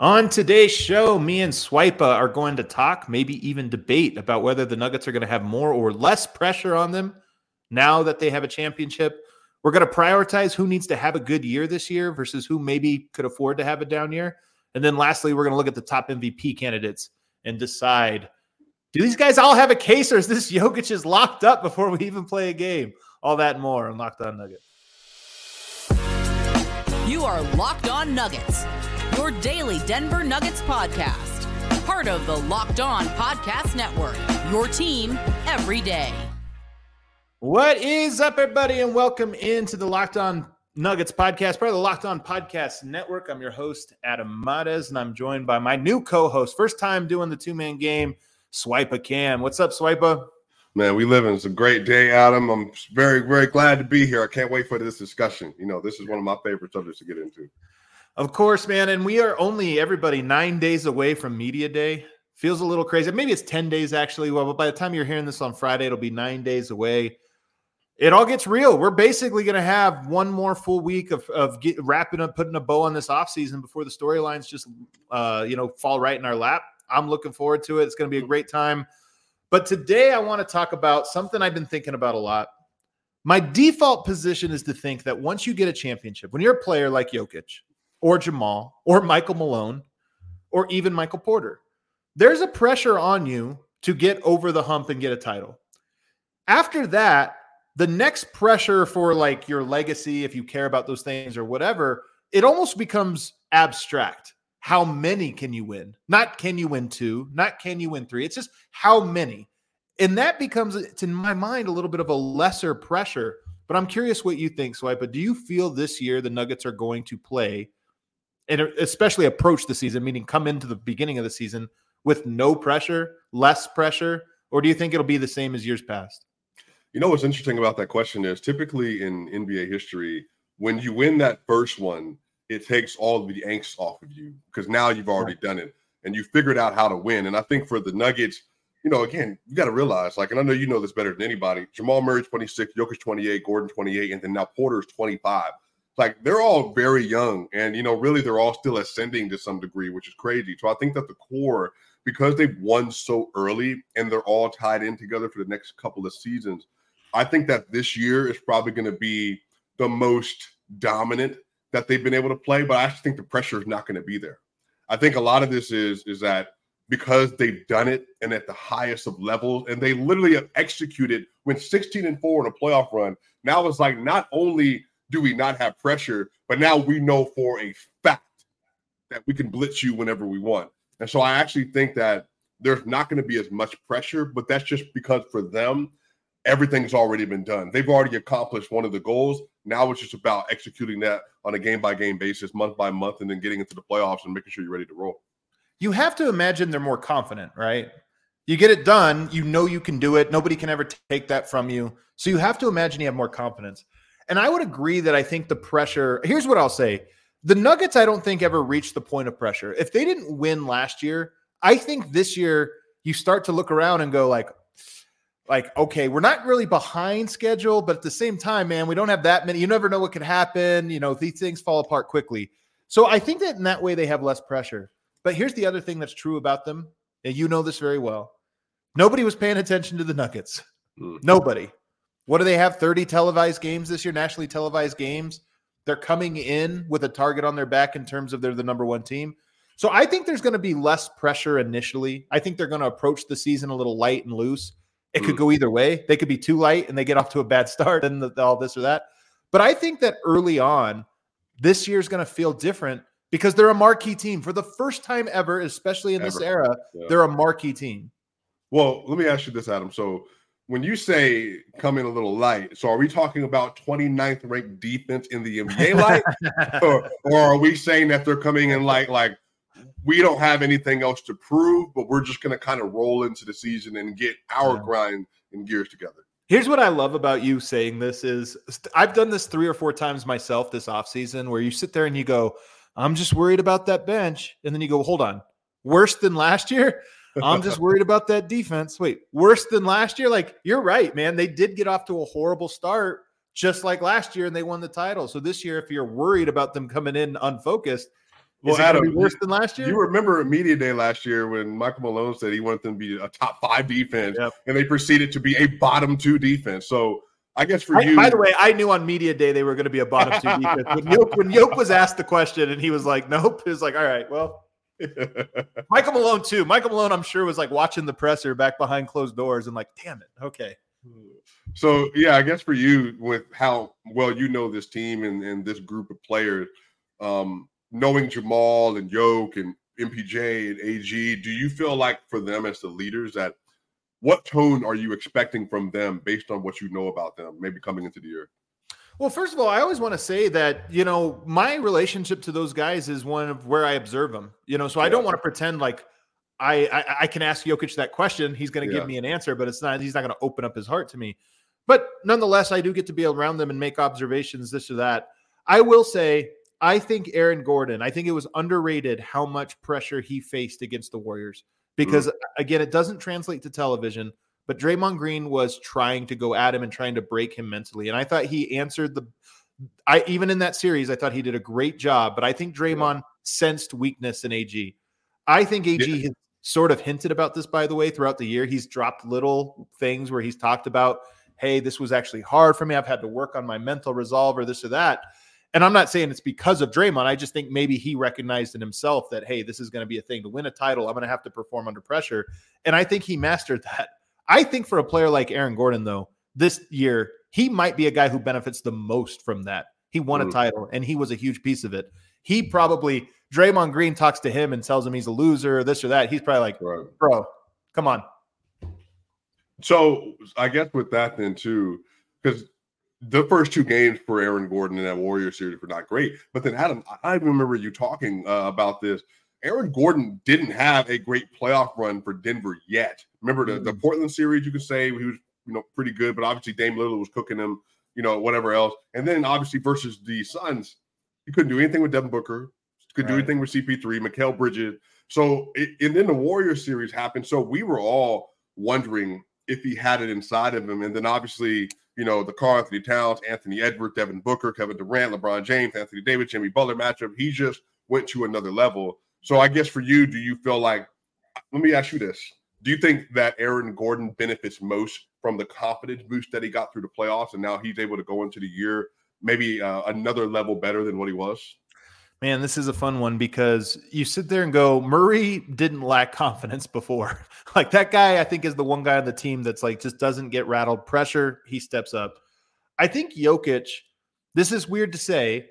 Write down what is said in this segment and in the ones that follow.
On today's show, me and Swipa are going to talk, maybe even debate about whether the Nuggets are going to have more or less pressure on them now that they have a championship. We're going to prioritize who needs to have a good year this year versus who maybe could afford to have a down year. And then lastly, we're going to look at the top MVP candidates and decide do these guys all have a case or is this Jokic is locked up before we even play a game? All that and more on Locked On Nuggets. You are Locked On Nuggets your daily Denver Nuggets podcast. Part of the Locked On Podcast Network, your team every day. What is up, everybody, and welcome into the Locked On Nuggets podcast, part of the Locked On Podcast Network. I'm your host, Adam Mares, and I'm joined by my new co host, first time doing the two man game, Swipa Cam. What's up, Swipa? Man, we live in it's a great day, Adam. I'm very, very glad to be here. I can't wait for this discussion. You know, this is one of my favorite subjects to get into. Of course, man. And we are only everybody nine days away from Media Day. Feels a little crazy. Maybe it's 10 days actually. Well, but by the time you're hearing this on Friday, it'll be nine days away. It all gets real. We're basically going to have one more full week of, of get, wrapping up, putting a bow on this offseason before the storylines just, uh, you know, fall right in our lap. I'm looking forward to it. It's going to be a great time. But today I want to talk about something I've been thinking about a lot. My default position is to think that once you get a championship, when you're a player like Jokic, or Jamal or Michael Malone or even Michael Porter. There's a pressure on you to get over the hump and get a title. After that, the next pressure for like your legacy, if you care about those things or whatever, it almost becomes abstract. How many can you win? Not can you win two, not can you win three. It's just how many. And that becomes, it's in my mind, a little bit of a lesser pressure. But I'm curious what you think, Swipe. But do you feel this year the Nuggets are going to play and especially approach the season, meaning come into the beginning of the season with no pressure, less pressure, or do you think it'll be the same as years past? You know what's interesting about that question is typically in NBA history, when you win that first one, it takes all the angst off of you because now you've already done it and you figured out how to win. And I think for the Nuggets, you know, again, you got to realize, like, and I know you know this better than anybody. Jamal Murray 26, Jokic 28, Gordon 28, and then now Porter's 25 like they're all very young and you know really they're all still ascending to some degree which is crazy. So i think that the core because they've won so early and they're all tied in together for the next couple of seasons i think that this year is probably going to be the most dominant that they've been able to play but i actually think the pressure is not going to be there. I think a lot of this is is that because they've done it and at the highest of levels and they literally have executed when 16 and 4 in a playoff run. Now it's like not only do we not have pressure? But now we know for a fact that we can blitz you whenever we want. And so I actually think that there's not going to be as much pressure, but that's just because for them, everything's already been done. They've already accomplished one of the goals. Now it's just about executing that on a game by game basis, month by month, and then getting into the playoffs and making sure you're ready to roll. You have to imagine they're more confident, right? You get it done, you know you can do it. Nobody can ever take that from you. So you have to imagine you have more confidence. And I would agree that I think the pressure, here's what I'll say. The Nuggets, I don't think ever reached the point of pressure. If they didn't win last year, I think this year you start to look around and go like, like, okay, we're not really behind schedule, but at the same time, man, we don't have that many. You never know what could happen. You know, these things fall apart quickly. So I think that in that way they have less pressure. But here's the other thing that's true about them, and you know this very well. Nobody was paying attention to the Nuggets. Mm. Nobody. What do they have? 30 televised games this year, nationally televised games. They're coming in with a target on their back in terms of they're the number one team. So I think there's going to be less pressure initially. I think they're going to approach the season a little light and loose. It could mm. go either way. They could be too light and they get off to a bad start and the, all this or that. But I think that early on, this year's going to feel different because they're a marquee team for the first time ever, especially in ever. this era. Yeah. They're a marquee team. Well, let me ask you this, Adam. So when you say come in a little light, so are we talking about 29th ranked defense in the NBA light? or, or, are we saying that they're coming in like like we don't have anything else to prove, but we're just gonna kind of roll into the season and get our yeah. grind and gears together? Here's what I love about you saying this is I've done this three or four times myself this offseason where you sit there and you go, I'm just worried about that bench. And then you go, hold on, worse than last year? I'm just worried about that defense. Wait, worse than last year? Like, you're right, man. They did get off to a horrible start, just like last year, and they won the title. So this year, if you're worried about them coming in unfocused, Well, Is Adam, worse than last year? You remember media day last year when Michael Malone said he wanted them to be a top five defense, yep. and they proceeded to be a bottom two defense. So I guess for I, you, by the way, I knew on media day they were going to be a bottom two defense. When Yoke, when Yoke was asked the question and he was like, "Nope," he was like, "All right, well." Michael Malone too. Michael Malone, I'm sure, was like watching the presser back behind closed doors and like, "Damn it, okay." So yeah, I guess for you, with how well you know this team and, and this group of players, um, knowing Jamal and Yoke and MPJ and AG, do you feel like for them as the leaders that what tone are you expecting from them based on what you know about them, maybe coming into the year? Well, first of all, I always want to say that, you know, my relationship to those guys is one of where I observe them, you know, so I don't want to pretend like I, I, I can ask Jokic that question. He's going to yeah. give me an answer, but it's not, he's not going to open up his heart to me. But nonetheless, I do get to be around them and make observations, this or that. I will say I think Aaron Gordon, I think it was underrated how much pressure he faced against the Warriors because, mm. again, it doesn't translate to television, but Draymond Green was trying to go at him and trying to break him mentally. And I thought he answered the, I even in that series, I thought he did a great job, but I think Draymond yeah. sensed weakness in AG. I think AG yeah. has sort of hinted about this, by the way, throughout the year. He's dropped little things where he's talked about, hey, this was actually hard for me. I've had to work on my mental resolve or this or that. And I'm not saying it's because of Draymond. I just think maybe he recognized in himself that, hey, this is going to be a thing to win a title. I'm going to have to perform under pressure. And I think he mastered that. I think for a player like Aaron Gordon, though, this year, he might be a guy who benefits the most from that. He won a title and he was a huge piece of it. He probably, Draymond Green talks to him and tells him he's a loser or this or that. He's probably like, right. bro, come on. So I guess with that, then, too, because the first two games for Aaron Gordon in that Warrior series were not great. But then, Adam, I remember you talking uh, about this. Aaron Gordon didn't have a great playoff run for Denver yet. Remember the, the mm. Portland series, you could say he was, you know, pretty good, but obviously Dame Lillard was cooking him, you know, whatever else. And then obviously versus the Suns, he couldn't do anything with Devin Booker, could right. do anything with CP3, Mikal Bridges. So, it, and then the Warrior series happened. So we were all wondering if he had it inside of him. And then obviously you know, the Karl-Anthony Towns, Anthony Edwards, Devin Booker, Kevin Durant, LeBron James, Anthony Davis, Jimmy Butler matchup. He just went to another level. So I guess for you, do you feel like, let me ask you this. Do you think that Aaron Gordon benefits most from the confidence boost that he got through the playoffs and now he's able to go into the year maybe uh, another level better than what he was? Man, this is a fun one because you sit there and go, Murray didn't lack confidence before. like that guy, I think, is the one guy on the team that's like just doesn't get rattled. Pressure, he steps up. I think Jokic, this is weird to say.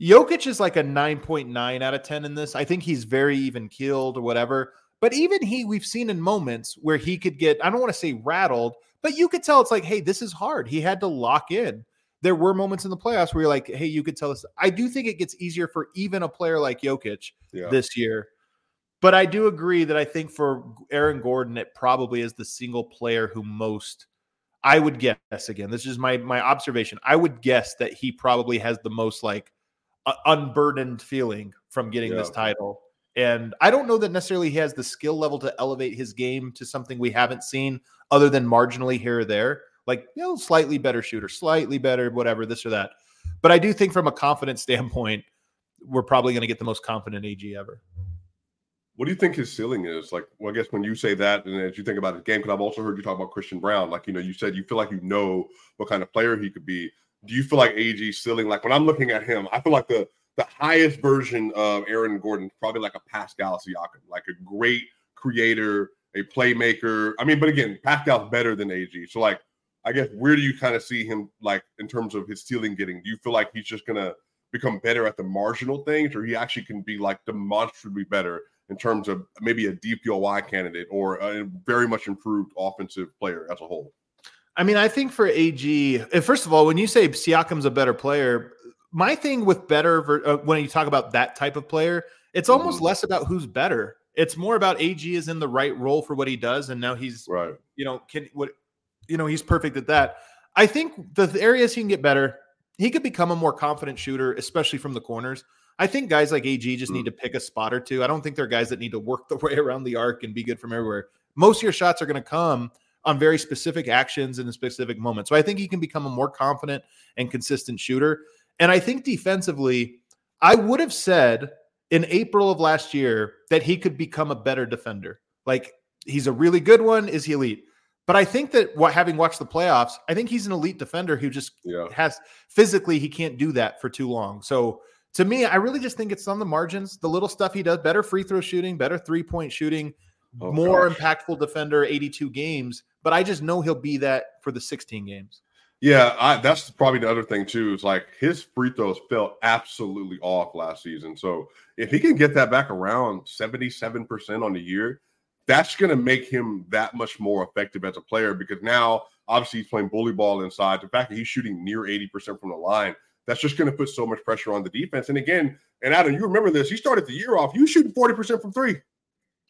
Jokic is like a 9.9 out of 10 in this. I think he's very even keeled or whatever. But even he, we've seen in moments where he could get, I don't want to say rattled, but you could tell it's like, hey, this is hard. He had to lock in there were moments in the playoffs where you're like, hey, you could tell us. I do think it gets easier for even a player like Jokic yeah. this year. But I do agree that I think for Aaron Gordon, it probably is the single player who most I would guess again. This is my my observation. I would guess that he probably has the most like unburdened feeling from getting yeah. this title. And I don't know that necessarily he has the skill level to elevate his game to something we haven't seen other than marginally here or there like you know slightly better shooter, slightly better whatever this or that. But I do think from a confidence standpoint, we're probably going to get the most confident AG ever. What do you think his ceiling is? Like, well, I guess when you say that, and as you think about his game, because I've also heard you talk about Christian Braun, Like, you know, you said you feel like you know what kind of player he could be. Do you feel like AG's ceiling? Like when I'm looking at him, I feel like the the highest version of Aaron Gordon, probably like a Pascal Siakam, like a great creator, a playmaker. I mean, but again, Pascal's better than AG. So like, I guess where do you kind of see him like in terms of his ceiling getting? Do you feel like he's just gonna become better at the marginal things, or he actually can be like demonstrably better in terms of maybe a DPOY candidate or a very much improved offensive player as a whole? I mean, I think for AG, first of all, when you say Siakam's a better player, my thing with better uh, when you talk about that type of player, it's almost mm-hmm. less about who's better. It's more about AG is in the right role for what he does, and now he's right. You know, can what you know, he's perfect at that. I think the areas he can get better, he could become a more confident shooter, especially from the corners. I think guys like AG just mm. need to pick a spot or two. I don't think they're guys that need to work the way around the arc and be good from everywhere. Most of your shots are going to come on very specific actions in a specific moment. So I think he can become a more confident and consistent shooter. And I think defensively, I would have said in April of last year that he could become a better defender. Like he's a really good one. Is he elite? But I think that what having watched the playoffs, I think he's an elite defender who just Yeah. has physically he can't do that for too long. So to me, I really just think it's on the margins, the little stuff he does, better free throw shooting, better three point shooting, Oh, more gosh. impactful defender, 82 games. But I just know he'll be that for the 16 games. Yeah, I, that's probably the other thing too. Is like his free throws felt absolutely off last season. So if he can get that back around seventy-seven percent on the year, that's going to make him that much more effective as a player. Because now, obviously, he's playing bully ball inside. The fact that he's shooting near eighty percent from the line, that's just going to put so much pressure on the defense. And again, and Adam, you remember this? He started the year off. You shooting forty percent from three.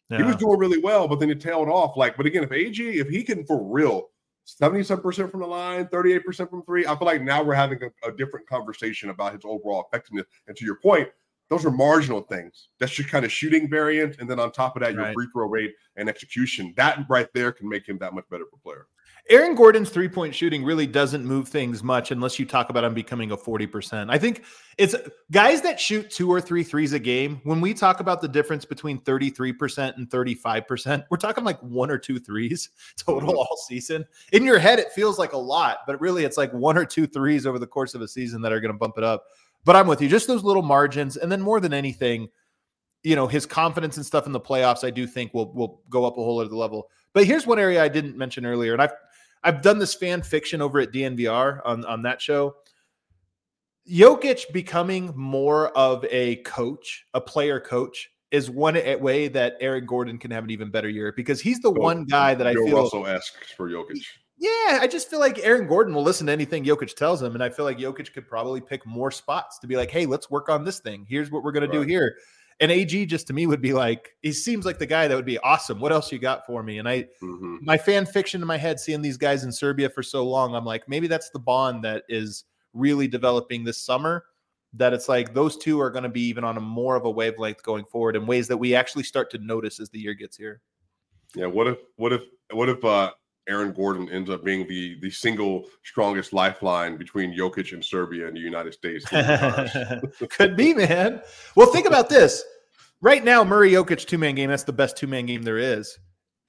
He was doing really well, but then it tailed off. Like, but again, if AG, if he can for real, 77% from the line, 38% from three, I feel like now we're having a, a different conversation about his overall effectiveness. And to your point, those are marginal things. That's just kind of shooting variant. And then on top of that, your free throw rate and execution. That right there can make him that much better of a player. Aaron Gordon's three point shooting really doesn't move things much unless you talk about him becoming a 40%. I think it's guys that shoot two or three threes a game. When we talk about the difference between 33% and 35%, we're talking like one or two threes total Mhm. all season. In your head, it feels like a lot, but really it's like one or two threes over the course of a season that are going to bump it up. But I'm with you, just those little margins. And then more than anything, you know, his confidence and stuff in the playoffs, I do think will will go up a whole other level. But here's one area I didn't mention earlier, and I've I've done this fan fiction over at DNVR on, on that show. Jokic becoming more of a coach, a player coach, is one way that Aaron Gordon can have an even better year because he's the So, one guy that I Joe feel. Russell asks for Jokic. Yeah, I just feel like Aaron Gordon will listen to anything Jokic tells him, and I feel like Jokic could probably pick more spots to be like, "Hey, let's work on this thing. Here's what we're going to do here." And AG just to me would be like, he seems like the guy that would be awesome. What else you got for me? And I, Mhm. my fan fiction in my head, seeing these guys in Serbia for so long, I'm like, maybe that's the bond that is really developing this summer. That it's like those two are going to be even on a more of a wavelength going forward in ways that we actually start to notice as the year gets here. Yeah. What if, what if, what if, uh, Aaron Gordon ends up being the the single strongest lifeline between Jokic and Serbia and the United States. Oh could be, man. Well, think about this. Right now, Murray Jokic two man game. That's the best two man game there is.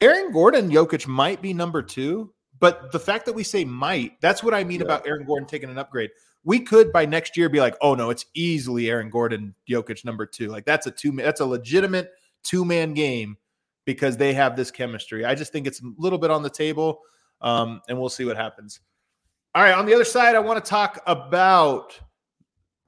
Aaron Gordon Jokic might be number two, but the fact that we say might, that's what I mean Yeah. about Aaron Gordon taking an upgrade. We could by next year be like, oh no, it's easily Aaron Gordon Jokic number two. Like that's a two that's a legitimate two man game because they have this chemistry. I just think it's a little bit on the table, um, and we'll see what happens. All right, on the other side, I want to talk about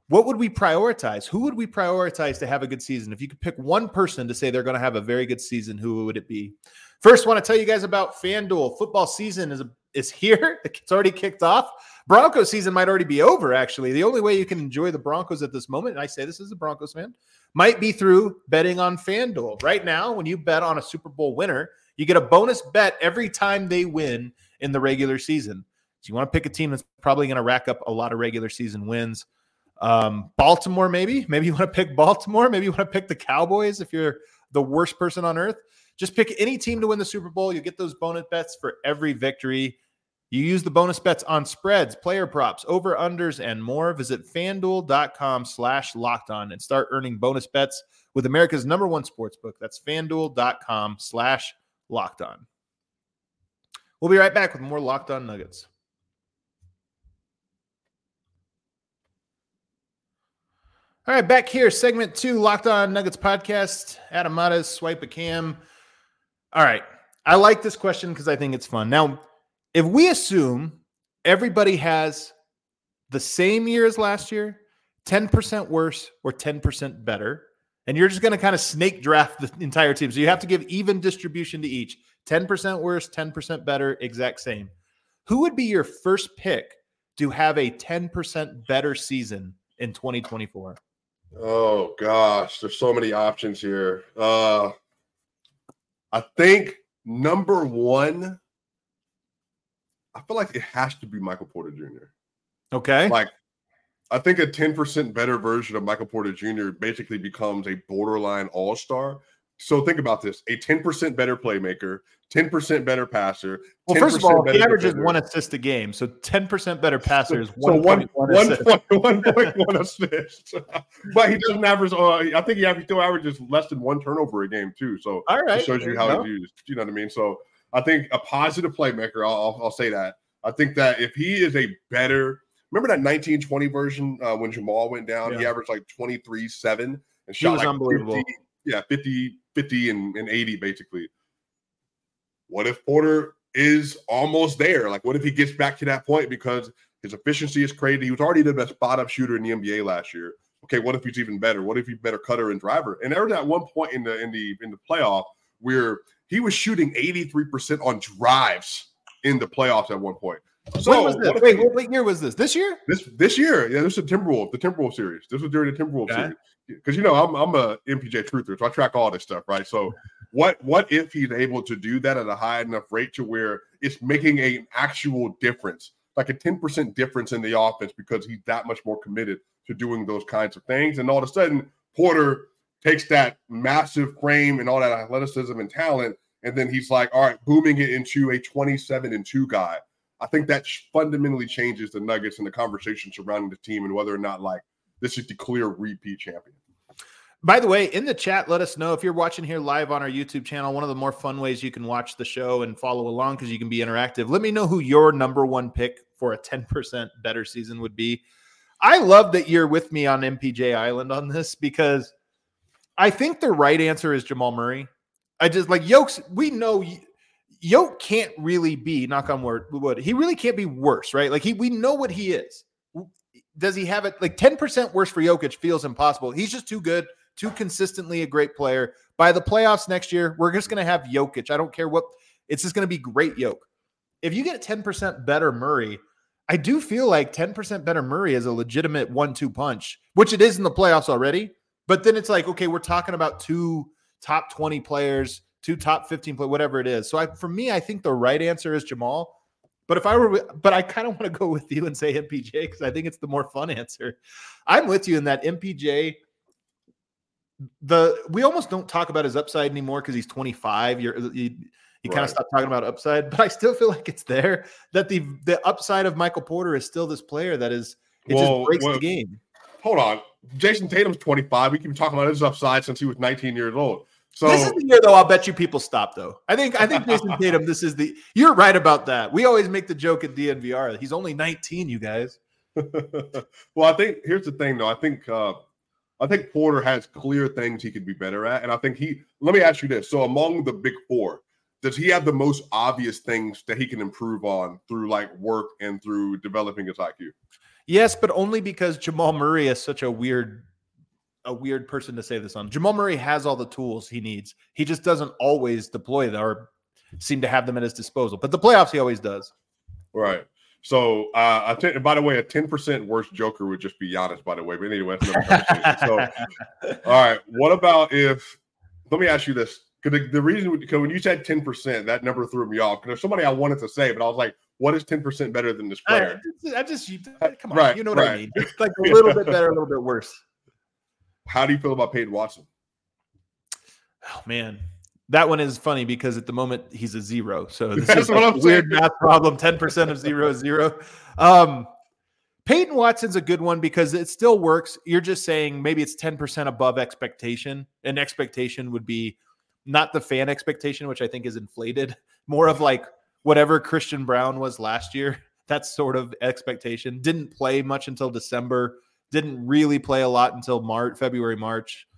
what would we prioritize? Who would we prioritize to have a good season? If you could pick one person to say they're going to have a very good season, who would it be? First, I want to tell you guys about FanDuel. Football season is is here. It's already kicked off. Broncos season might already be over. Actually, the only way you can enjoy the Broncos at this moment, and I say this as a Broncos fan, might be through betting on FanDuel. Right now, when you bet on a Super Bowl winner, you get a bonus bet every time they win in the regular season. So you want to pick a team that's probably going to rack up a lot of regular season wins. Um, Baltimore, maybe. Maybe you want to pick Baltimore. Maybe you want to pick the Cowboys if you're the worst person on earth. Just pick any team to win the Super Bowl. You get those bonus bets for every victory. You use the bonus bets on spreads, player props, over unders, and more. Visit fanduel.com slash locked on and start earning bonus bets with America's number one sports book. That's fanduel.com slash locked on. We'll be right back with more locked on nuggets. All right, back here, segment two, Locked On Nuggets podcast. Adam Mares, swipe a cam. All right, I like this question because I think it's fun. Now, if we assume everybody has the same year as last year, 10% worse or 10% better, and you're just going to kind of snake draft the entire team. So you have to give even distribution to each 10% worse, 10% better, exact same. Who would be your first pick to have a 10% better season in 2024? Oh gosh, there's so many options here. Uh I think number one, I feel like it has to be Michael Porter Jr. Okay. Like, I think a 10% better version of Michael Porter Jr. basically becomes a borderline all-star so think about this: a ten percent better playmaker, ten percent better passer. Well, first of all, he averages one assist a game, so ten percent better passer is so one one assist. one point one assist. but he doesn't average. Uh, I think he, he still averages less than one turnover a game too. So all right, it shows you how he's used. You know what I mean? So I think a positive playmaker. I'll, I'll, say that. I think that if he is a better, remember that 1920 version uh, when Jamal went down, yeah. he averaged like 23 7 and shot like unbelievable. 50, yeah, 50, 50 and, and 80 basically. What if Porter is almost there? Like, what if he gets back to that point because his efficiency is crazy? He was already the best spot up shooter in the NBA last year. Okay, what if he's even better? What if he's better cutter and driver? And there was at one point in the in the in the playoff where he was shooting 83% on drives in the playoffs at one point. So when was this? Wait, what, what, year was this? This year? This this year? Yeah, this is the Timberwolves, the Timberwolves series. This was during the Timberwolves okay. series because you know I'm I'm a MPJ truther, so I track all this stuff, right? So what what if he's able to do that at a high enough rate to where it's making an actual difference, like a 10% difference in the offense because he's that much more committed to doing those kinds of things, and all of a sudden Porter takes that massive frame and all that athleticism and talent, and then he's like, all right, booming it into a 27 and two guy. I think that fundamentally changes the Nuggets and the conversation surrounding the team and whether or not like this is the clear repeat champion. By the way, in the chat, let us know if you're watching here live on our YouTube channel. One of the more fun ways you can watch the show and follow along because you can be interactive. Let me know who your number one pick for a 10% better season would be. I love that you're with me on MPJ Island on this because I think the right answer is Jamal Murray. I just like Yokes. We know Yoke can't really be knock on wood. He really can't be worse, right? Like he, we know what he is. Does he have it like ten percent worse for Jokic? Feels impossible. He's just too good too consistently a great player. By the playoffs next year, we're just going to have Jokic. I don't care what, it's just going to be great Yoke. If you get 10% better Murray, I do feel like 10% better Murray is a legitimate one two punch, which it is in the playoffs already. But then it's like, okay, we're talking about two top 20 players, two top 15 play, whatever it is. So I, for me, I think the right answer is Jamal. But if I were, but I kind of want to go with you and say MPJ because I think it's the more fun answer. I'm with you in that MPJ the we almost don't talk about his upside anymore because he's 25. You're uh, you, you right. kind of stop talking about upside, but I still feel like it's there. That the the upside of Michael Porter is still this player that is it well, just breaks well, the game. Hold on, Jayson Tatum's 25. We keep talking about his upside since he was 19 years old. So this is the year though. I'll bet you people stop though. I think I think Jayson Tatum. This is the you're right about that. We always make the joke at DNVR. That he's only 19. You guys. well, I think here's the thing though. I think. uh I think Porter has clear things he could be better at. And I think he, let me ask you this. So, among the big four, does he have the most obvious things that he can improve on through like work and through developing his IQ? Yes, but only because Jamal Murray is such a weird, a weird person to say this on. Jamal Murray has all the tools he needs. He just doesn't always deploy them or seem to have them at his disposal. But the playoffs, he always does. Right. So, uh, I t- by the way, a ten percent worse Joker would just be Giannis. By the way, but anyway, so, all right. What about if? Let me ask you this: Because the, the, reason, because when you said ten percent, that number threw me off. Because there's somebody I wanted to say, but I was like, "What is ten percent better than this player?" I, I just, you, come on, right, you know what right. I mean? It's like a little bit better, a little bit worse. How do you feel about Peyton Watson? Oh man, that one is funny because at the moment he's a zero. So this That's is a weird math problem. 10% of zero is zero. Um, Peyton Watson's a good one because it still works. You're just saying maybe it's 10% above expectation. And expectation would be not the fan expectation, which I think is inflated, more of like whatever Christian Braun was last year. That's sort of expectation. Didn't play much until December, didn't really play a lot until March, February, March.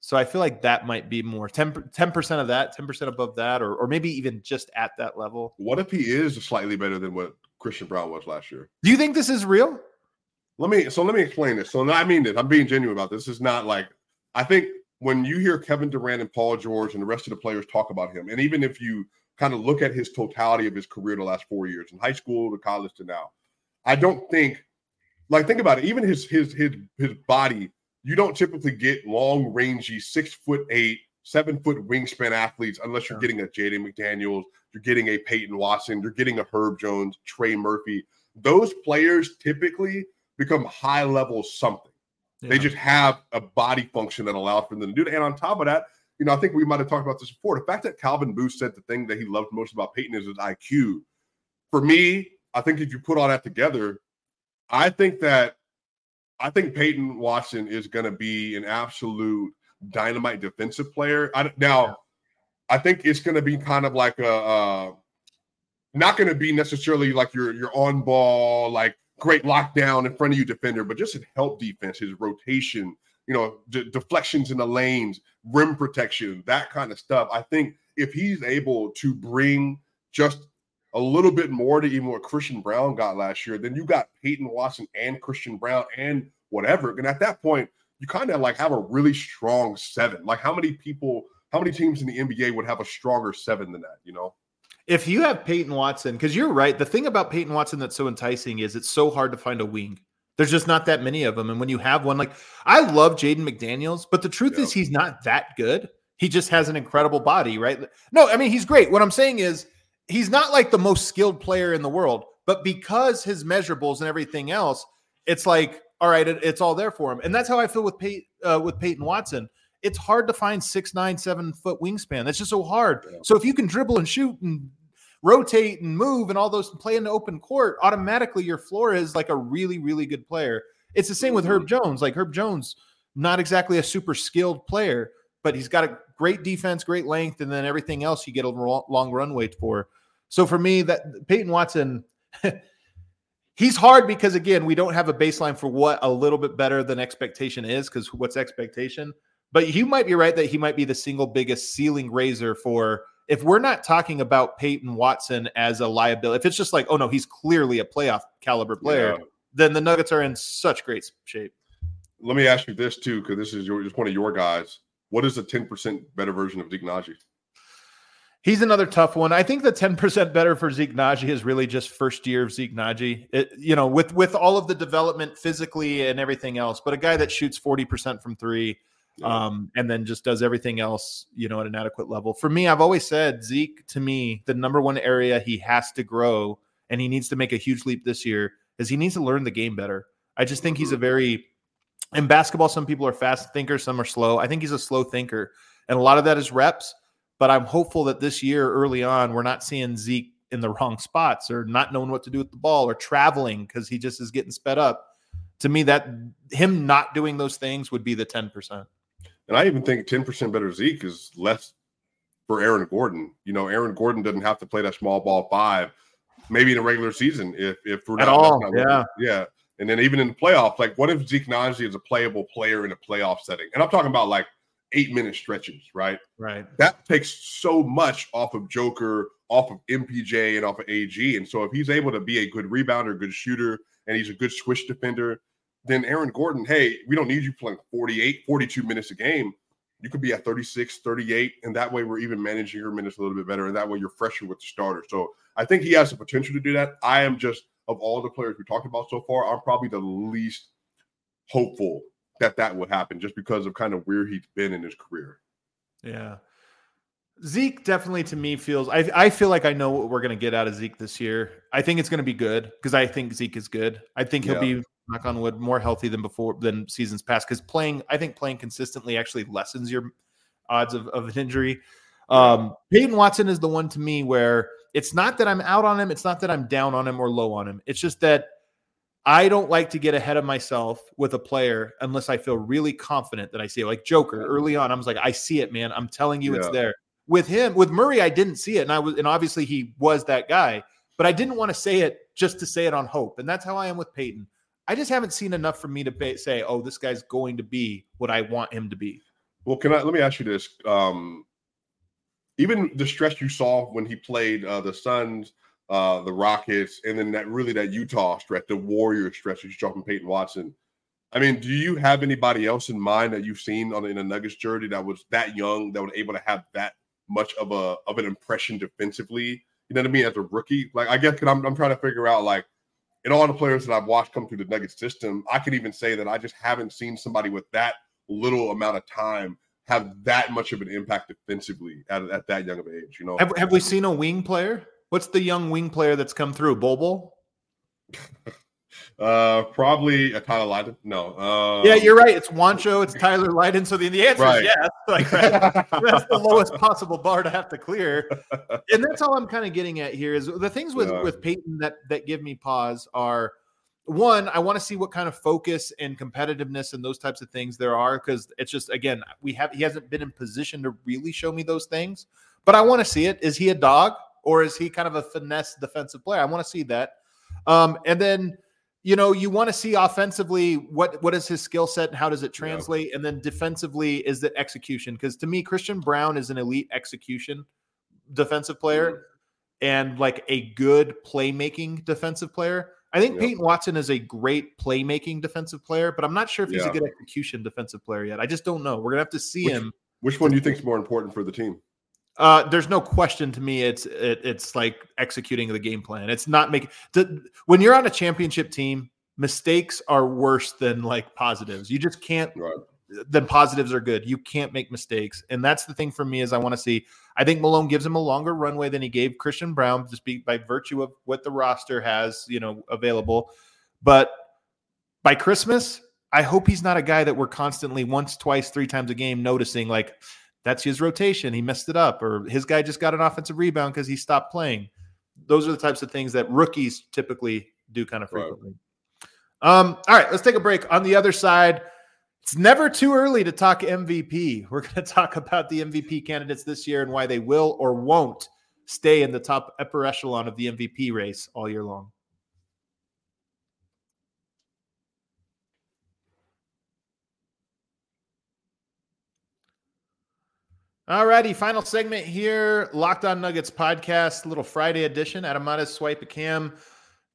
So I feel like that might be more 10 percent of that, ten percent above that, or or maybe even just at that level. What if he is slightly better than what Christian Braun was last year? Do you think this is real? Let me so let me explain this. So I mean this. I'm being genuine about this. This is not like I think when you hear Kevin Durant and Paul George and the rest of the players talk about him, and even if you kind of look at his totality of his career the last four years, in high school to college to now, I don't think like think about it. Even his his his his body you don't typically get long, rangy, six foot eight, seven foot wingspan athletes unless you're getting a Jaden McDaniels, you're getting a Peyton Watson, you're getting a Herb Jones, Trey Murphy. Those players typically become high level something. Yeah. They just have a body function that allows for them to do it. And on top of that, you know, I think we might have talked about this before. The fact that Calvin Booth said the thing that he loved most about Peyton is his IQ. For me, I think if you put all that together, I think that I think Peyton Watson is going to be an absolute dynamite defensive player. I, now, I think it's going to be kind of like a, not going to be necessarily like your your on ball, like great lockdown in front of you defender, but just a help defense, his rotation, you know, d- deflections in the lanes, rim protection, that kind of stuff. I think if he's able to bring just a little bit more to even what Christian Braun got last year, then you got Peyton Watson and Christian Braun and whatever. And at that point, you kind of like have a really strong seven. Like how many people, how many teams in the NBA would have a stronger seven than that, you know? If you have Peyton Watson, because you're right, the thing about Peyton Watson that's so enticing is it's so hard to find a wing. There's just not that many of them. And when you have one, like I love Jaden McDaniels, but the truth yeah. is he's not that good. He just has an incredible body, right? No, I mean, he's great. What I'm saying is he's not like the most skilled player in the world, but because his measurables and everything else, it's like, all right, it, it's all there for him. And that's how I feel with Pey- uh, with Peyton Watson. It's hard to find six, nine, seven foot wingspan. That's just so hard. Yeah. So if you can dribble and shoot and rotate and move and all those play in the open court, automatically your floor is like a really, really good player. It's the same with Herb mm-hmm. Jones. Like Herb Jones, not exactly a super skilled player, but he's got a great defense, great length, and then everything else you get a long runway for. So for me, that Peyton Watson, he's hard because again, we don't have a baseline for what a little bit better than expectation is, because what's expectation? But you might be right that he might be the single biggest ceiling raiser for if we're not talking about Peyton Watson as a liability, if it's just like, oh no, he's clearly a playoff caliber player, yeah. then the Nuggets are in such great shape. Let me ask you this too, because this is your, just one of your guys. What is the 10% better version of Zeke Nnaji? He's another tough one. I think the 10% better for Zeke Nnaji is really just first year of Zeke Nnaji. It, you know, with with all of the development physically and everything else, but a guy that shoots 40% from three, um, and then just does everything else, you know, at an adequate level. For me, I've always said Zeke to me, the number one area he has to grow and he needs to make a huge leap this year is he needs to learn the game better. I just think he's a mm-hmm. very in basketball, some people are fast thinkers, some are slow. I think he's a slow thinker. And a lot of that is reps. But I'm hopeful that this year, early on, we're not seeing Zeke in the wrong spots or not knowing what to do with the ball or traveling because he just is getting sped up. To me, that him not doing those things would be the 10%. And I even think 10% better Zeke is less for Aaron Gordon. You know, Aaron Gordon doesn't have to play that small ball five, maybe in a regular season if if we're at all. yeah, yeah. And then even in the playoffs, like what if Zeke Nnaji is a playable player in a playoff setting? And I'm talking about like eight minute stretches, right? Right. That takes so much off of Joker, off of MPJ, and off of AG. And so if he's able to be a good rebounder, good shooter, and he's a good switch defender, then Aaron Gordon, hey, we don't need you playing 48, 42 minutes a game. You could be at 36, 38, and that way we're even managing your minutes a little bit better. And that way you're fresher with the starter. So I think he has the potential to do that. I am just, of all the players we talked about so far, I'm probably the least hopeful that that would happen just because of kind of where he's been in his career. Yeah. Zeke definitely to me feels I I feel like I know what we're gonna get out of Zeke this year. I think it's gonna be good because I think Zeke is good. I think he'll yeah. be knock on wood, more healthy than before than seasons past. Because playing, I think playing consistently actually lessens your odds of, of an injury. Um, Peyton Watson is the one to me where it's not that I'm out on him, it's not that I'm down on him or low on him. It's just that I don't like to get ahead of myself with a player unless I feel really confident that I see it. Like Joker early on, I was like, I see it, man. I'm telling you, yeah. it's there. With him, with Murray, I didn't see it, and I was, and obviously he was that guy. But I didn't want to say it just to say it on hope, and that's how I am with Peyton. I just haven't seen enough for me to say, oh, this guy's going to be what I want him to be. Well, can I let me ask you this? Um, even the stretch you saw when he played uh, the Suns, uh, the Rockets, and then that really that Utah stretch, the Warrior stretch you saw from Peyton Watson. I mean, do you have anybody else in mind that you've seen on in a Nuggets jersey that was that young that was able to have that much of a of an impression defensively? You know what I mean? As a rookie, like I guess I'm I'm trying to figure out like and all the players that I've watched come through the Nuggets system, I can even say that I just haven't seen somebody with that little amount of time have that much of an impact defensively at, at that young of age. You know, have, have we seen a wing player? What's the young wing player that's come through? Bobo? Uh, probably a Tyler Lydon. No. Um, yeah, you're right. It's Juancho. It's Tyler Lydon. So the, the answer Right. is yes. Like that- that's the lowest possible bar to have to clear. And that's all I'm kind of getting at here is the things with Yeah. with Peyton that that give me pause are one, I want to see what kind of focus and competitiveness and those types of things there are because it's just again we have he hasn't been in position to really show me those things, but I want to see it. Is he a dog or is he kind of a finesse defensive player? I want to see that. Um, and then you know you want to see offensively what what is his skill set and how does it translate? And then defensively is the execution? Because to me christian braun is an elite execution defensive player mm-hmm. and like a good playmaking defensive player. I think peyton watson is a great playmaking defensive player but i'm not sure if he's a good execution defensive player yet. I just don't know. We're gonna have to see Which- him Which one do you think is more important for the team? Uh, there's no question to me. It's it, it's like executing the game plan. It's not making the, when you're on a championship team. Mistakes are worse than like positives. You just can't. Right. Then positives are good. You can't make mistakes, and that's the thing for me. Is I want to see. I think Malone gives him a longer runway than he gave Christian Braun, just be, by virtue of what the roster has, you know, available. But by Christmas, I hope he's not a guy that we're constantly once, twice, three times a game noticing like that's his rotation. He messed it up, or his guy just got an offensive rebound because he stopped playing. Those are the types of things that rookies typically do kind of Right. frequently. Um, all right, let's take a break. On the other side, it's never too early to talk MVP. We're going to talk about the MVP candidates this year and why they will or won't stay in the top upper echelon of the MVP race all year long. All righty, final segment here. Locked on Nuggets podcast, little Friday edition. Adam Mares Swipe a Cam.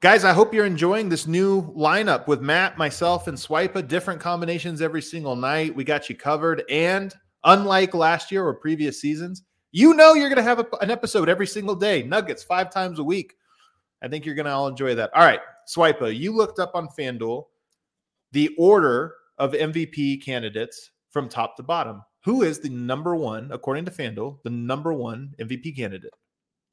Guys, I hope you're enjoying this new lineup with Matt, myself, and Swipa. Different combinations every single night. We got you covered. And unlike last year or previous seasons, you know you're going to have a, an episode every single day. Nuggets five times a week. I think you're going to all enjoy that. All right, Swipa, you looked up on FanDuel the order of MVP candidates from top to bottom. Who is the number one, according to FanDuel, the number one MVP candidate?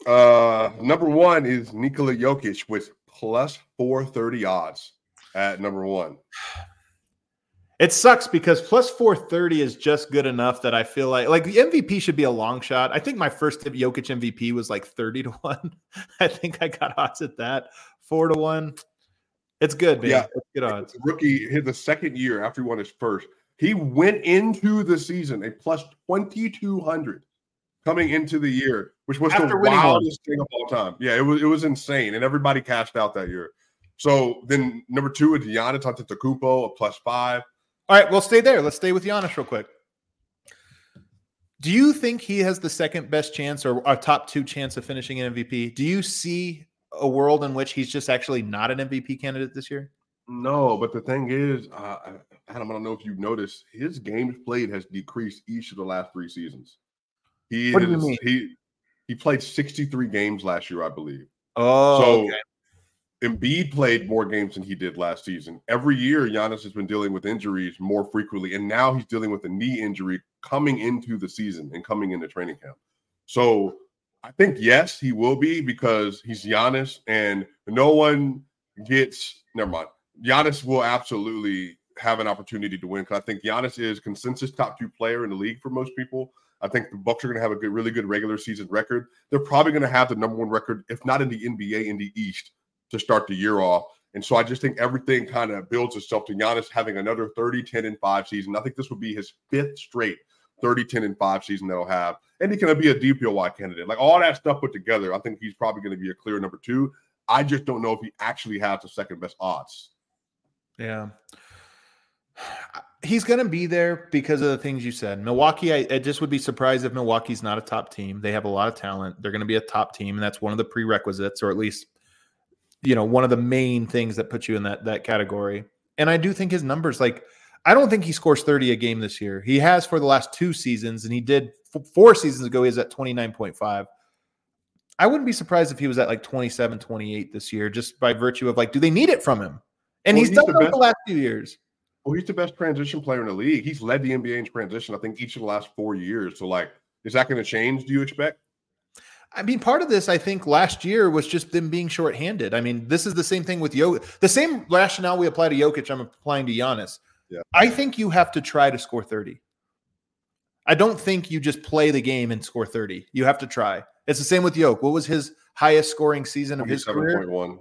Uh, number one is Nikola Jokic with plus 430 odds at number one. It sucks because plus 430 is just good enough that I feel like like the MVP should be a long shot. I think my first Jokic MVP was like 30 to 1. I think I got odds at that. 4 to 1. It's good, man. Yeah. It's good odds. Rookie hit the second year after he won his first. He went into the season a plus 2200 coming into the year, which was After the one. wildest thing of all time. Yeah, it was it was insane, and everybody cashed out that year. So then number two is Giannis Antetokounmpo, a plus five. All right, well, stay there. Let's stay with Giannis real quick. Do you think he has the second best chance or a top two chance of finishing an MVP? Do you see a world in which he's just actually not an MVP candidate this year? No, but the thing is, uh, Adam, I don't know if you've noticed, his games played has decreased each of the last three seasons. He What do you mean? he he played 63 games last year, I believe. Oh, so okay. Embiid played more games than he did last season. Every year, Giannis has been dealing with injuries more frequently, and now he's dealing with a knee injury coming into the season and coming into training camp. So I think yes, he will be because he's Giannis, and no one gets. Never mind. Giannis will absolutely have an opportunity to win because I think Giannis is consensus top two player in the league for most people. I think the Bucks are going to have a good, really good regular season record. They're probably going to have the number one record, if not in the NBA, in the East to start the year off. And so I just think everything kind of builds itself to Giannis having another 30, 10, and 5 season. I think this will be his fifth straight 30, 10, and 5 season that he'll have. And he's going to be a DPOY candidate. Like all that stuff put together, I think he's probably going to be a clear number two. I just don't know if he actually has the second best odds. Yeah. He's going to be there because of the things you said. Milwaukee, I, I just would be surprised if Milwaukee's not a top team. They have a lot of talent. They're going to be a top team, and that's one of the prerequisites, or at least, you know, one of the main things that puts you in that that category. And I do think his numbers, like, I don't think he scores 30 a game this year. He has for the last two seasons, and he did f- four seasons ago. He was at 29.5. I wouldn't be surprised if he was at like 27, 28 this year, just by virtue of like, do they need it from him? And Well, he's, he's done best- the last few years. Well, he's the best transition player in the league. He's led the NBA in transition, I think, each of the last four years. So, like, is that going to change, do you expect? I mean, part of this, I think, last year was just them being shorthanded. I mean, this is the same thing with Jokic. The same rationale we apply to Jokic, I'm applying to Giannis. Yeah. I think you have to try to score 30. I don't think you just play the game and score 30. You have to try. It's the same with Yoke. What was his highest scoring season of his career? 27.1.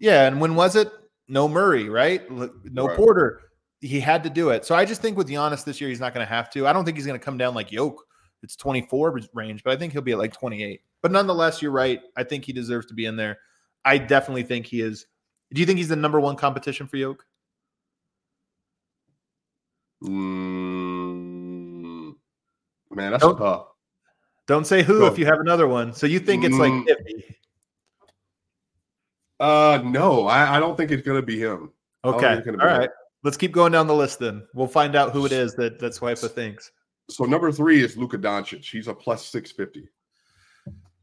Yeah, and when was it? No Murray, right? No Right. Porter. He had to do it. So I just think with Giannis this year, he's not going to have to. I don't think he's going to come down like Yoke. It's 24 range, but I think he'll be at like 28. But nonetheless, you're right. I think he deserves to be in there. I definitely think he is. Do you think he's the number one competition for Yoke? Mm, man, that's Don't- tough. Don't say who Go. if you have another one. So you think it's like Mm. 50. Uh, no, I, I don't think it's gonna be him. Okay. think it's All gonna be him. Let's keep going down the list then. We'll find out who it is that that Swipa thinks. So number three is Luka Doncic. He's a plus six fifty.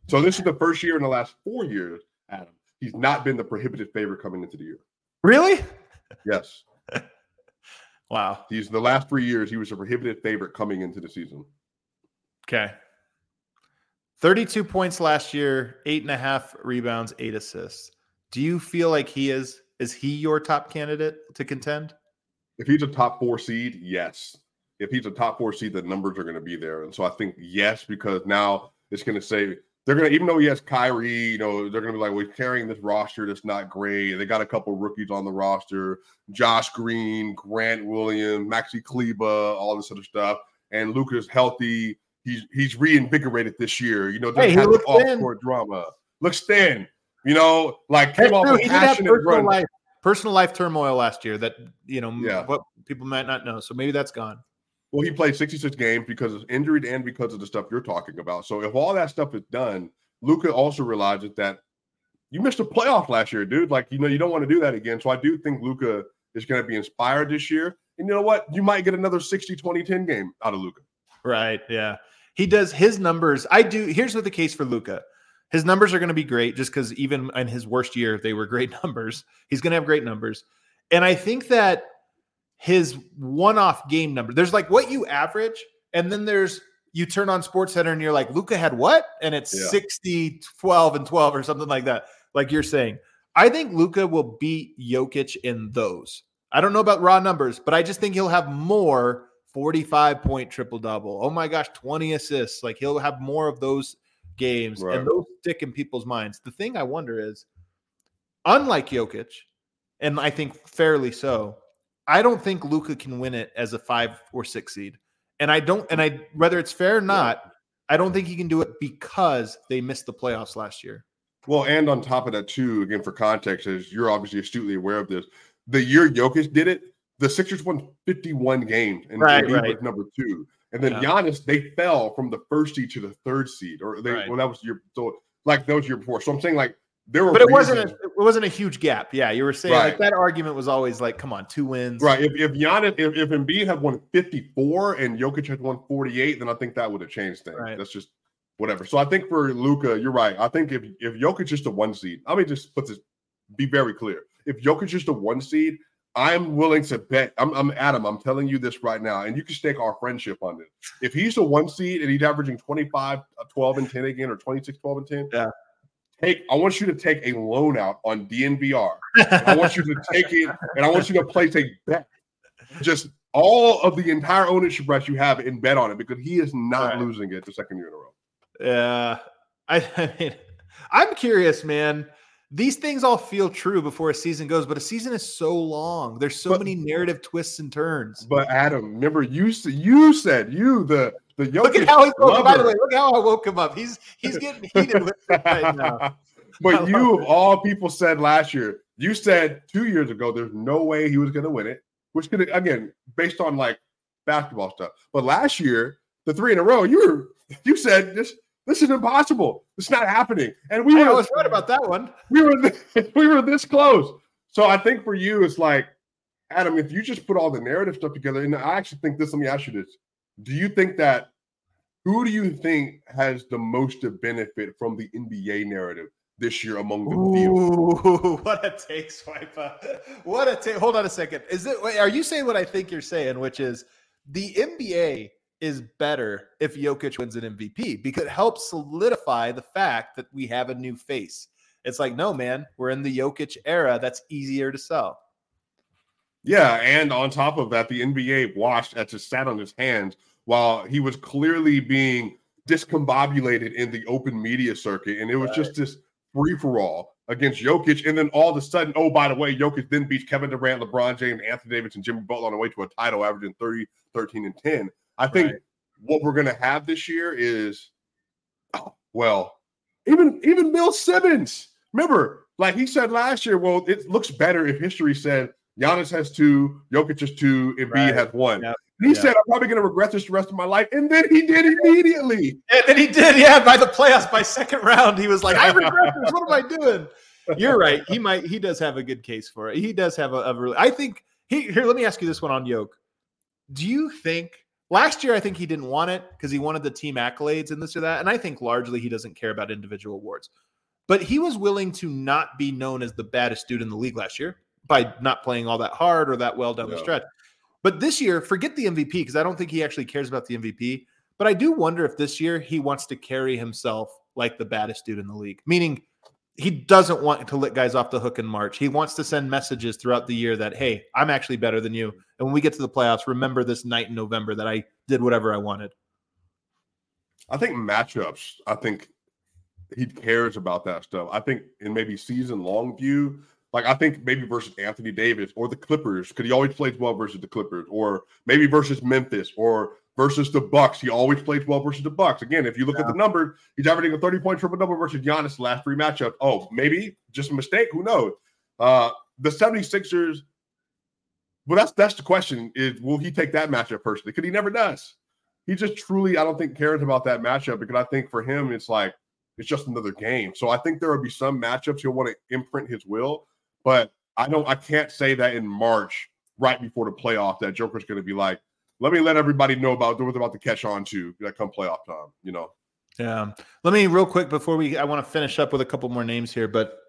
So this is the first year in the last four years, Adam. He's not been the prohibited favorite coming into the year. Really? Yes, Wow. he's the last three years he was a prohibited favorite coming into the season. Okay. 32 points last year, eight and a half rebounds, eight assists. Do you feel like he is is he your top candidate to contend? If he's a top four seed, yes. If he's a top four seed, the numbers are going to be there, and so I think yes because now it's going to say they're going to even though he has Kyrie, you know, they're going to be like, we're carrying this roster that's not great. They got a couple rookies on the roster, Josh Green, Grant Williams, Maxi Kleber, all this other stuff, and Luka's healthy. He's he's reinvigorated this year. You know, Hey, doesn't he have off thin. court drama. Looks thin. You know, like That's came off true. a He did have passionate run. life, personal life turmoil last year that you know Yeah. what people might not know. So maybe that's gone. Well, he played 66 games because of injury and because of the stuff you're talking about. So if all that stuff is done, Luka also realizes that you missed a playoff last year, dude. Like, you know, you don't want to do that again. So I do think Luka is going to be inspired this year. And you know what? You might get another 60, 20, 10 game out of Luka. Right. Yeah. He does his numbers. I do. Here's what the case for Luka. His numbers are going to be great just because even in his worst year, they were great numbers. He's going to have great numbers. And I think that his one off game number, there's like what you average, and then there's you turn on Sports Center and you're like, Luka had what? And it's Yeah. 60, 12, and 12 or something like that. Like you're saying. I think Luka will beat Jokic in those. I don't know about raw numbers, but I just think he'll have more 45 point triple double. Oh my gosh, 20 assists. Like he'll have more of those games Right. and those stick in people's minds. The thing I wonder is, unlike Jokic, and I think fairly so, I don't think Luka can win it as a five or six seed. And I don't, and I whether it's fair or not, I don't think he can do it because they missed the playoffs last year. Well, and on top of that, too, again, for context, as you're obviously astutely aware of this, the year Jokic did it, the Sixers won 51 games and Right, right. number two. And then Yeah. Giannis, they fell from the first seed to the third seed, or they Right. well, that was your so like that was year before. So I'm saying like there were But it wasn't a, it wasn't a huge gap. Yeah, you were saying like that argument was always like, come on, two wins. right. If if Giannis if, if Embiid had won 54 and Jokic had won 48, then I think that would have changed things. Right. That's just whatever. So I think for Luka, you're right. I think if if Jokic is the one seed, let me just put this be very clear. If Jokic is the one seed, I'm willing to bet. I'm, I'm Adam. I'm telling you this right now, and you can stake our friendship on it. If he's the one seed and he's averaging 25, uh, 12, and 10 again, or 26, 12, and 10, Yeah. take. I want you to take a loan out on DNVR. I want you to take it, and I want you to place a bet. Just all of the entire ownership rights you have and bet on it because he is not Right. losing it the second year in a row. Yeah. I, I mean, I'm curious, man. These things all feel true before a season goes, but a season is so long. There's so But- many narrative twists and turns. But Adam, remember you you said you the the Look at how he woke By the way, look how I woke him up. He's he's getting heated with it right now. But you of all people said last year, you said two years ago there's no way he was going to win it, which could again based on like basketball stuff. But last year, the three in a row, you were you said this this is impossible. It's not happening, and we I were was right about that one. we were we were this close. So I think for you, it's like Adam, if you just put all the narrative stuff together, and I actually think this. Let me ask you this: Do you think that who do you think has the most to benefit from the NBA narrative this year among the field? Ooh, what a take, Swipa. What a take. Hold on a second. Is it wait, are you saying what I think you're saying, which is the NBA is better if Jokic wins an MVP because it helps solidify the fact that we have a new face. It's like, no, man, we're in the Jokic era. That's easier to sell. Yeah, and on top of that, the NBA watched as it sat on his hands while he was clearly being discombobulated in the open media circuit, and it was right. just this free for all against Jokic. And then all of a sudden, oh, by the way, Jokic then beats Kevin Durant, LeBron James, Anthony Davis, and Jimmy Butler on the way to a title, averaging 30, 13, and 10. I think right. what we're going to have this year is, oh, well, even even Bill Simmons. Remember, like he said last year, well, it looks better if history said Giannis has two, Jokic has two, and right. has one. Yep. he yeah. said, I'm probably going to regret this the rest of my life. And then he did immediately. And then he did. Yeah. By the playoffs, by second round, he was like, I regret this. What am I doing? You're right. He might, he does have a good case for it. He does have a, a really, I think, he, here, let me ask you this one on Yoke. Do you think last year, I think he didn't want it because he wanted the team accolades and this or that. And I think largely he doesn't care about individual awards. But he was willing to not be known as the baddest dude in the league last year by not playing all that hard or that well down the stretch. But this year, forget the MVP because I don't think he actually cares about the MVP. But I do wonder if this year he wants to carry himself like the baddest dude in the league, meaning he doesn't want to let guys off the hook in March. He wants to send messages throughout the year that, hey, I'm actually better than you. And when we get to the playoffs, remember this night in November that I did whatever I wanted. I think matchups, I think he cares about that stuff. I think in maybe season long view, like I think maybe versus Anthony Davis or the Clippers, because he always plays well versus the Clippers, or maybe versus Memphis or versus the Bucks. He always plays well versus the Bucks. Again, if you look yeah. at the numbers, he's averaging a 30 point triple double versus Giannis last three matchups. Oh, maybe just a mistake. Who knows? Uh the 76ers. Well, that's that's the question: is will he take that matchup personally? Because he never does. He just truly, I don't think, cares about that matchup because I think for him, it's like it's just another game. So I think there will be some matchups he'll want to imprint his will. But I don't, I can't say that in March, right before the playoff, that Joker's going to be like, let me let everybody know about what's about to catch on to that come playoff time, you know? Yeah. Let me real quick before we, I want to finish up with a couple more names here, but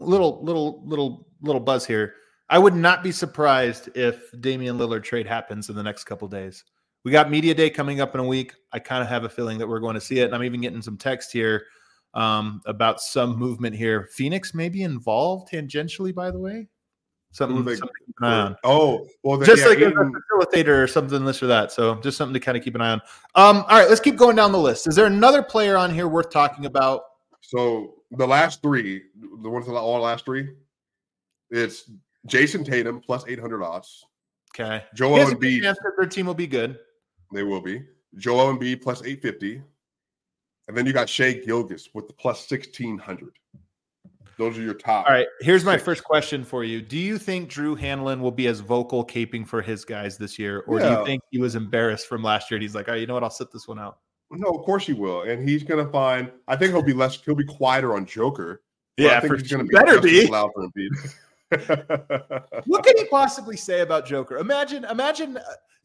little, little, little, little buzz here. I would not be surprised if Damian Lillard trade happens in the next couple days. We got media day coming up in a week. I kind of have a feeling that we're going to see it. And I'm even getting some text here um, about some movement here. Phoenix may be involved tangentially, by the way. Something, oh, well, then, just yeah, like even, a facilitator or something, this or that. So just something to kind of keep an eye on. Um, all right, let's keep going down the list. Is there another player on here worth talking about? So the last three, the ones that all last three, it's Jayson Tatum plus 800 odds. Okay. Joel Embiid. Their team will be good. They will be. Joel Embiid plus 850. And then you got Shai Gilgeous with the plus 1600. Those are your top. All right. Here's my first question for you. Do you think Drew Hanlen will be as vocal caping for his guys this year? Or yeah. do you think he was embarrassed from last year and he's like, all right, you know what? I'll sit this one out? No, of course he will. And he's going to find, I think he'll be less, he'll be quieter on Joker. Yeah, I think he's going to be better be. loud for Embiid. what can he possibly say about Joker? Imagine, imagine, uh,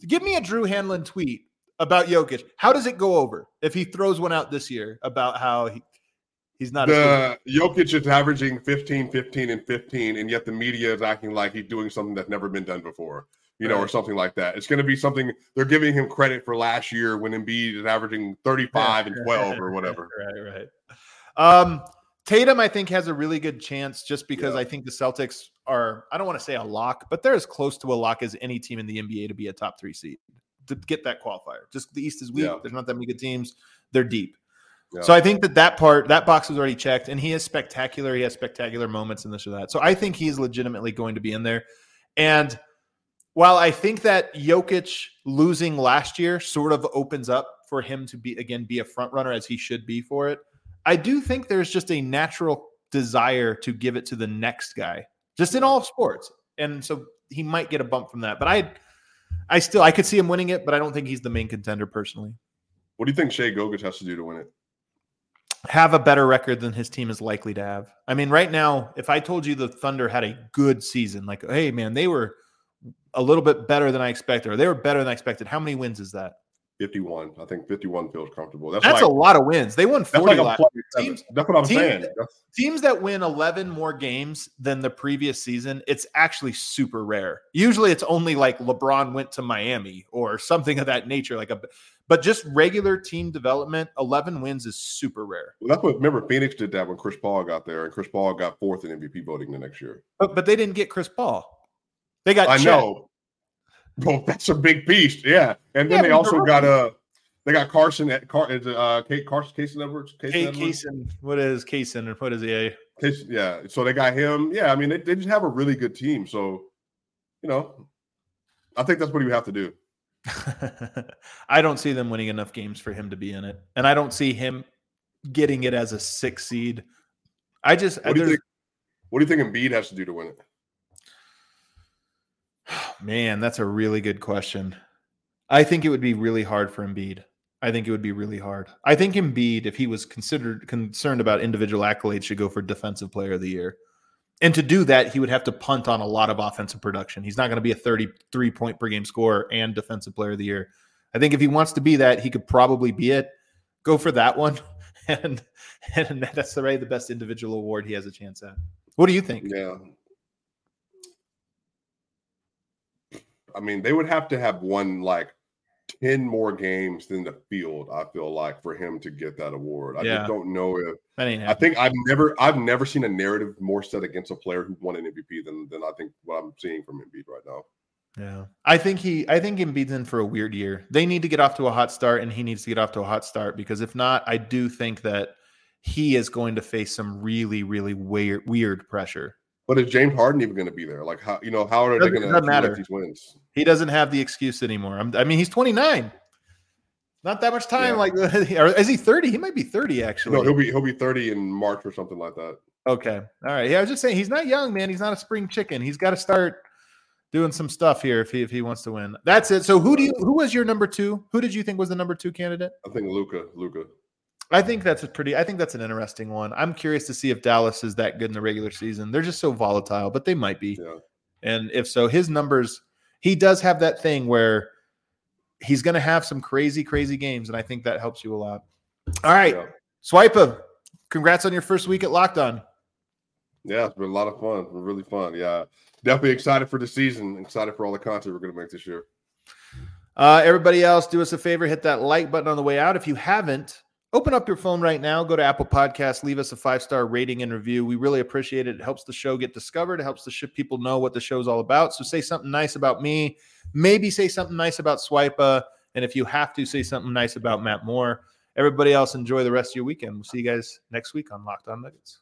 give me a Drew Hanlen tweet about Jokic. How does it go over if he throws one out this year about how he, he's not the Jokic is averaging 15, 15, and 15, and yet the media is acting like he's doing something that's never been done before, you know, or something like that. It's going to be something they're giving him credit for last year when Embiid is averaging 35 and 12 or whatever. right, right. Um, Tatum, I think, has a really good chance just because yeah. I think the Celtics are, I don't want to say a lock, but they're as close to a lock as any team in the NBA to be a top three seed to get that qualifier. Just the East is weak. Yeah. There's not that many good teams. They're deep. Yeah. So I think that that part, that box was already checked, and he is spectacular. He has spectacular moments in this or that. So I think he's legitimately going to be in there. And while I think that Jokic losing last year sort of opens up for him to be again be a front runner as he should be for it, I do think there's just a natural desire to give it to the next guy, just in all sports. And so he might get a bump from that. But I I still I could see him winning it, but I don't think he's the main contender personally. What do you think Shai Gilgeous has to do to win it? Have a better record than his team is likely to have. I mean, right now, if I told you the Thunder had a good season, like, hey man, they were a little bit better than I expected, or they were better than I expected, how many wins is that? 51. I think 51 feels comfortable. That's, that's like, a lot of wins. They won 40 like teams, That's what I'm teams, saying. Teams that win 11 more games than the previous season, it's actually super rare. Usually it's only like LeBron went to Miami or something of that nature like a but just regular team development, 11 wins is super rare. Well, that's what remember Phoenix did that when Chris Paul got there and Chris Paul got fourth in MVP voting the next year. But but they didn't get Chris Paul. They got I Chet. know. Well, that's a big piece, yeah. And then yeah, they also got a. Uh, they got Carson at Car, uh, Kate Carson Casey Edwards. Casey Kaysen. What is Kaysen and what is he? Case, yeah. So they got him. Yeah. I mean, they, they just have a really good team. So, you know, I think that's what you have to do. I don't see them winning enough games for him to be in it, and I don't see him getting it as a six seed. I just what do you think? What do you think Embiid has to do to win it? Man, that's a really good question. I think it would be really hard for Embiid. I think it would be really hard. I think Embiid, if he was considered concerned about individual accolades, should go for Defensive Player of the Year. And to do that, he would have to punt on a lot of offensive production. He's not going to be a 33 point per game scorer and Defensive Player of the Year. I think if he wants to be that, he could probably be it. Go for that one, and and that's the right the best individual award he has a chance at. What do you think? Yeah, I mean, they would have to have won like 10 more games than the field, I feel like, for him to get that award. I yeah. just don't know if I think I've never I've never seen a narrative more set against a player who won an MVP than than I think what I'm seeing from Embiid right now. Yeah. I think he I think Embiid's in for a weird year. They need to get off to a hot start and he needs to get off to a hot start because if not, I do think that he is going to face some really, really weird weird pressure. But is James Harden even going to be there? Like how you know how are they going to matter these wins? He doesn't have the excuse anymore. I'm, i mean, he's 29. Not that much time. Yeah. Like, or is he 30? He might be 30 actually. No, he'll be he'll be 30 in March or something like that. Okay, all right. Yeah, I was just saying he's not young, man. He's not a spring chicken. He's got to start doing some stuff here if he if he wants to win. That's it. So who do you who was your number two? Who did you think was the number two candidate? I think Luca. Luka. I think that's a pretty. I think that's an interesting one. I'm curious to see if Dallas is that good in the regular season. They're just so volatile, but they might be. Yeah. And if so, his numbers. He does have that thing where he's going to have some crazy, crazy games, and I think that helps you a lot. All right, yeah. Swipa Cam. Congrats on your first week at Locked On. Yeah, it's been a lot of fun. Really fun. Yeah, definitely excited for the season. Excited for all the content we're going to make this year. Uh, everybody else, do us a favor, hit that like button on the way out. If you haven't, Open up your phone right now, go to Apple Podcasts, leave us a five star rating and review. We really appreciate it. It helps the show get discovered, it helps the ship people know what the show's all about. So say something nice about me, maybe say something nice about Swipa. And if you have to, say something nice about Matt Moore. Everybody else, enjoy the rest of your weekend. We'll see you guys next week on Locked On Nuggets.